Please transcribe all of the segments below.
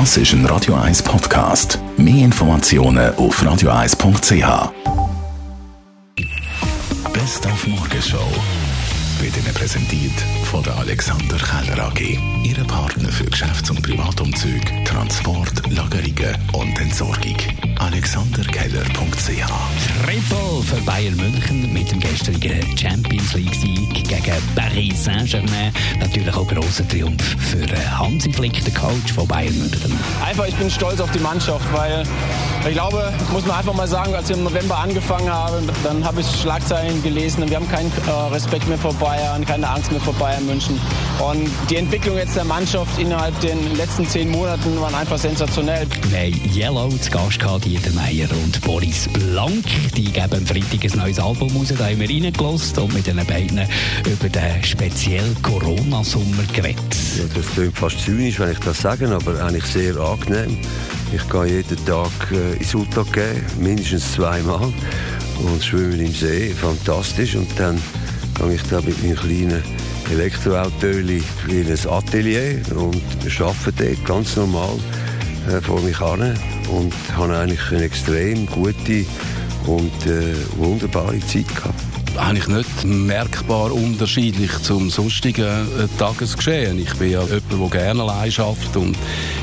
Das ist ein Radio 1 Podcast. Mehr Informationen auf radio1.ch. Best auf Morgenshow wird Ihnen präsentiert von der Alexander Keller AG. Ihre Partner für Geschäfts- und Privatumzüge, Transport, Lagerungen und Entsorgung. AlexanderKeller.ch Triple für Bayern München mit dem gestrigen Champions League Sieg gegen Paris Saint-Germain. Natürlich auch grosser Triumph für Hansi Flick, der Coach von Bayern München. Einfach, ich bin stolz auf die Mannschaft, weil ich glaube, muss man einfach mal sagen, als wir im November angefangen haben, dann habe ich Schlagzeilen gelesen und wir haben keinen äh, Respekt mehr vor Bayern, keine Angst mehr vor Bayern München. Und die Entwicklung jetzt der Mannschaft innerhalb der letzten zehn Monaten waren einfach sensationell. Haben Yellow zu Gast gehabt, Dieter Meier und Boris Blank. Die geben am Freitag ein neues Album raus. Da haben wir reingelassen und mit den beiden über den speziellen Corona-Sommer geredet. Ja, das klingt fast zynisch, wenn ich das sage, aber eigentlich sehr angenehm. Ich gehe jeden Tag äh, ins UTAG, mindestens zweimal und schwimme im See, fantastisch. Und dann gehe ich da mit meinem kleinen Elektroauto in ein Atelier und arbeite dort ganz normal äh, vor mich an und habe eigentlich eine extrem gute und äh, wunderbare Zeit gehabt eigentlich nicht merkbar unterschiedlich zum sonstigen äh, Tagesgeschehen. Ich bin ja jemand, der gerne allein arbeitet und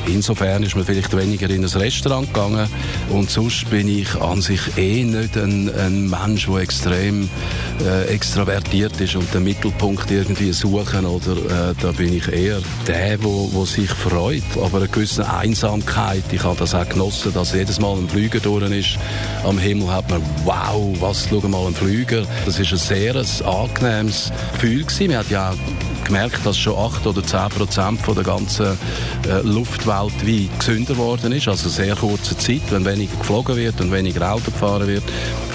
insofern ist man vielleicht weniger in ein Restaurant gegangen und sonst bin ich an sich eh nicht ein, ein Mensch, der extrem äh, extravertiert ist und den Mittelpunkt irgendwie suchen oder äh, da bin ich eher der, wo, wo sich freut, aber eine gewisse Einsamkeit. Ich habe das auch genossen, dass jedes Mal ein Flüger durch ist. Am Himmel hat man, wow, was, schau mal, ein Flüger. Das ist ein sehr angenehmes Gefühl gewesen. Man hat ja gemerkt, dass schon 8 oder 10 Prozent von der ganzen äh, Luft weltweit gesünder worden ist. Also sehr kurze Zeit, wenn weniger geflogen wird und weniger Auto gefahren wird,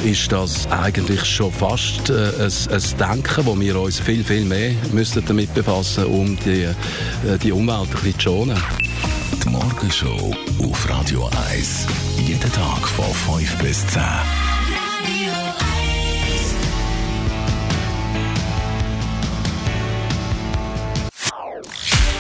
ist das eigentlich schon fast äh, ein, ein Denken, wo wir uns viel, viel mehr müssten damit befassen, um die, äh, die Umwelt ein bisschen zu schonen. Die Morgenshow auf Radio 1. Jeden Tag von 5 bis 10.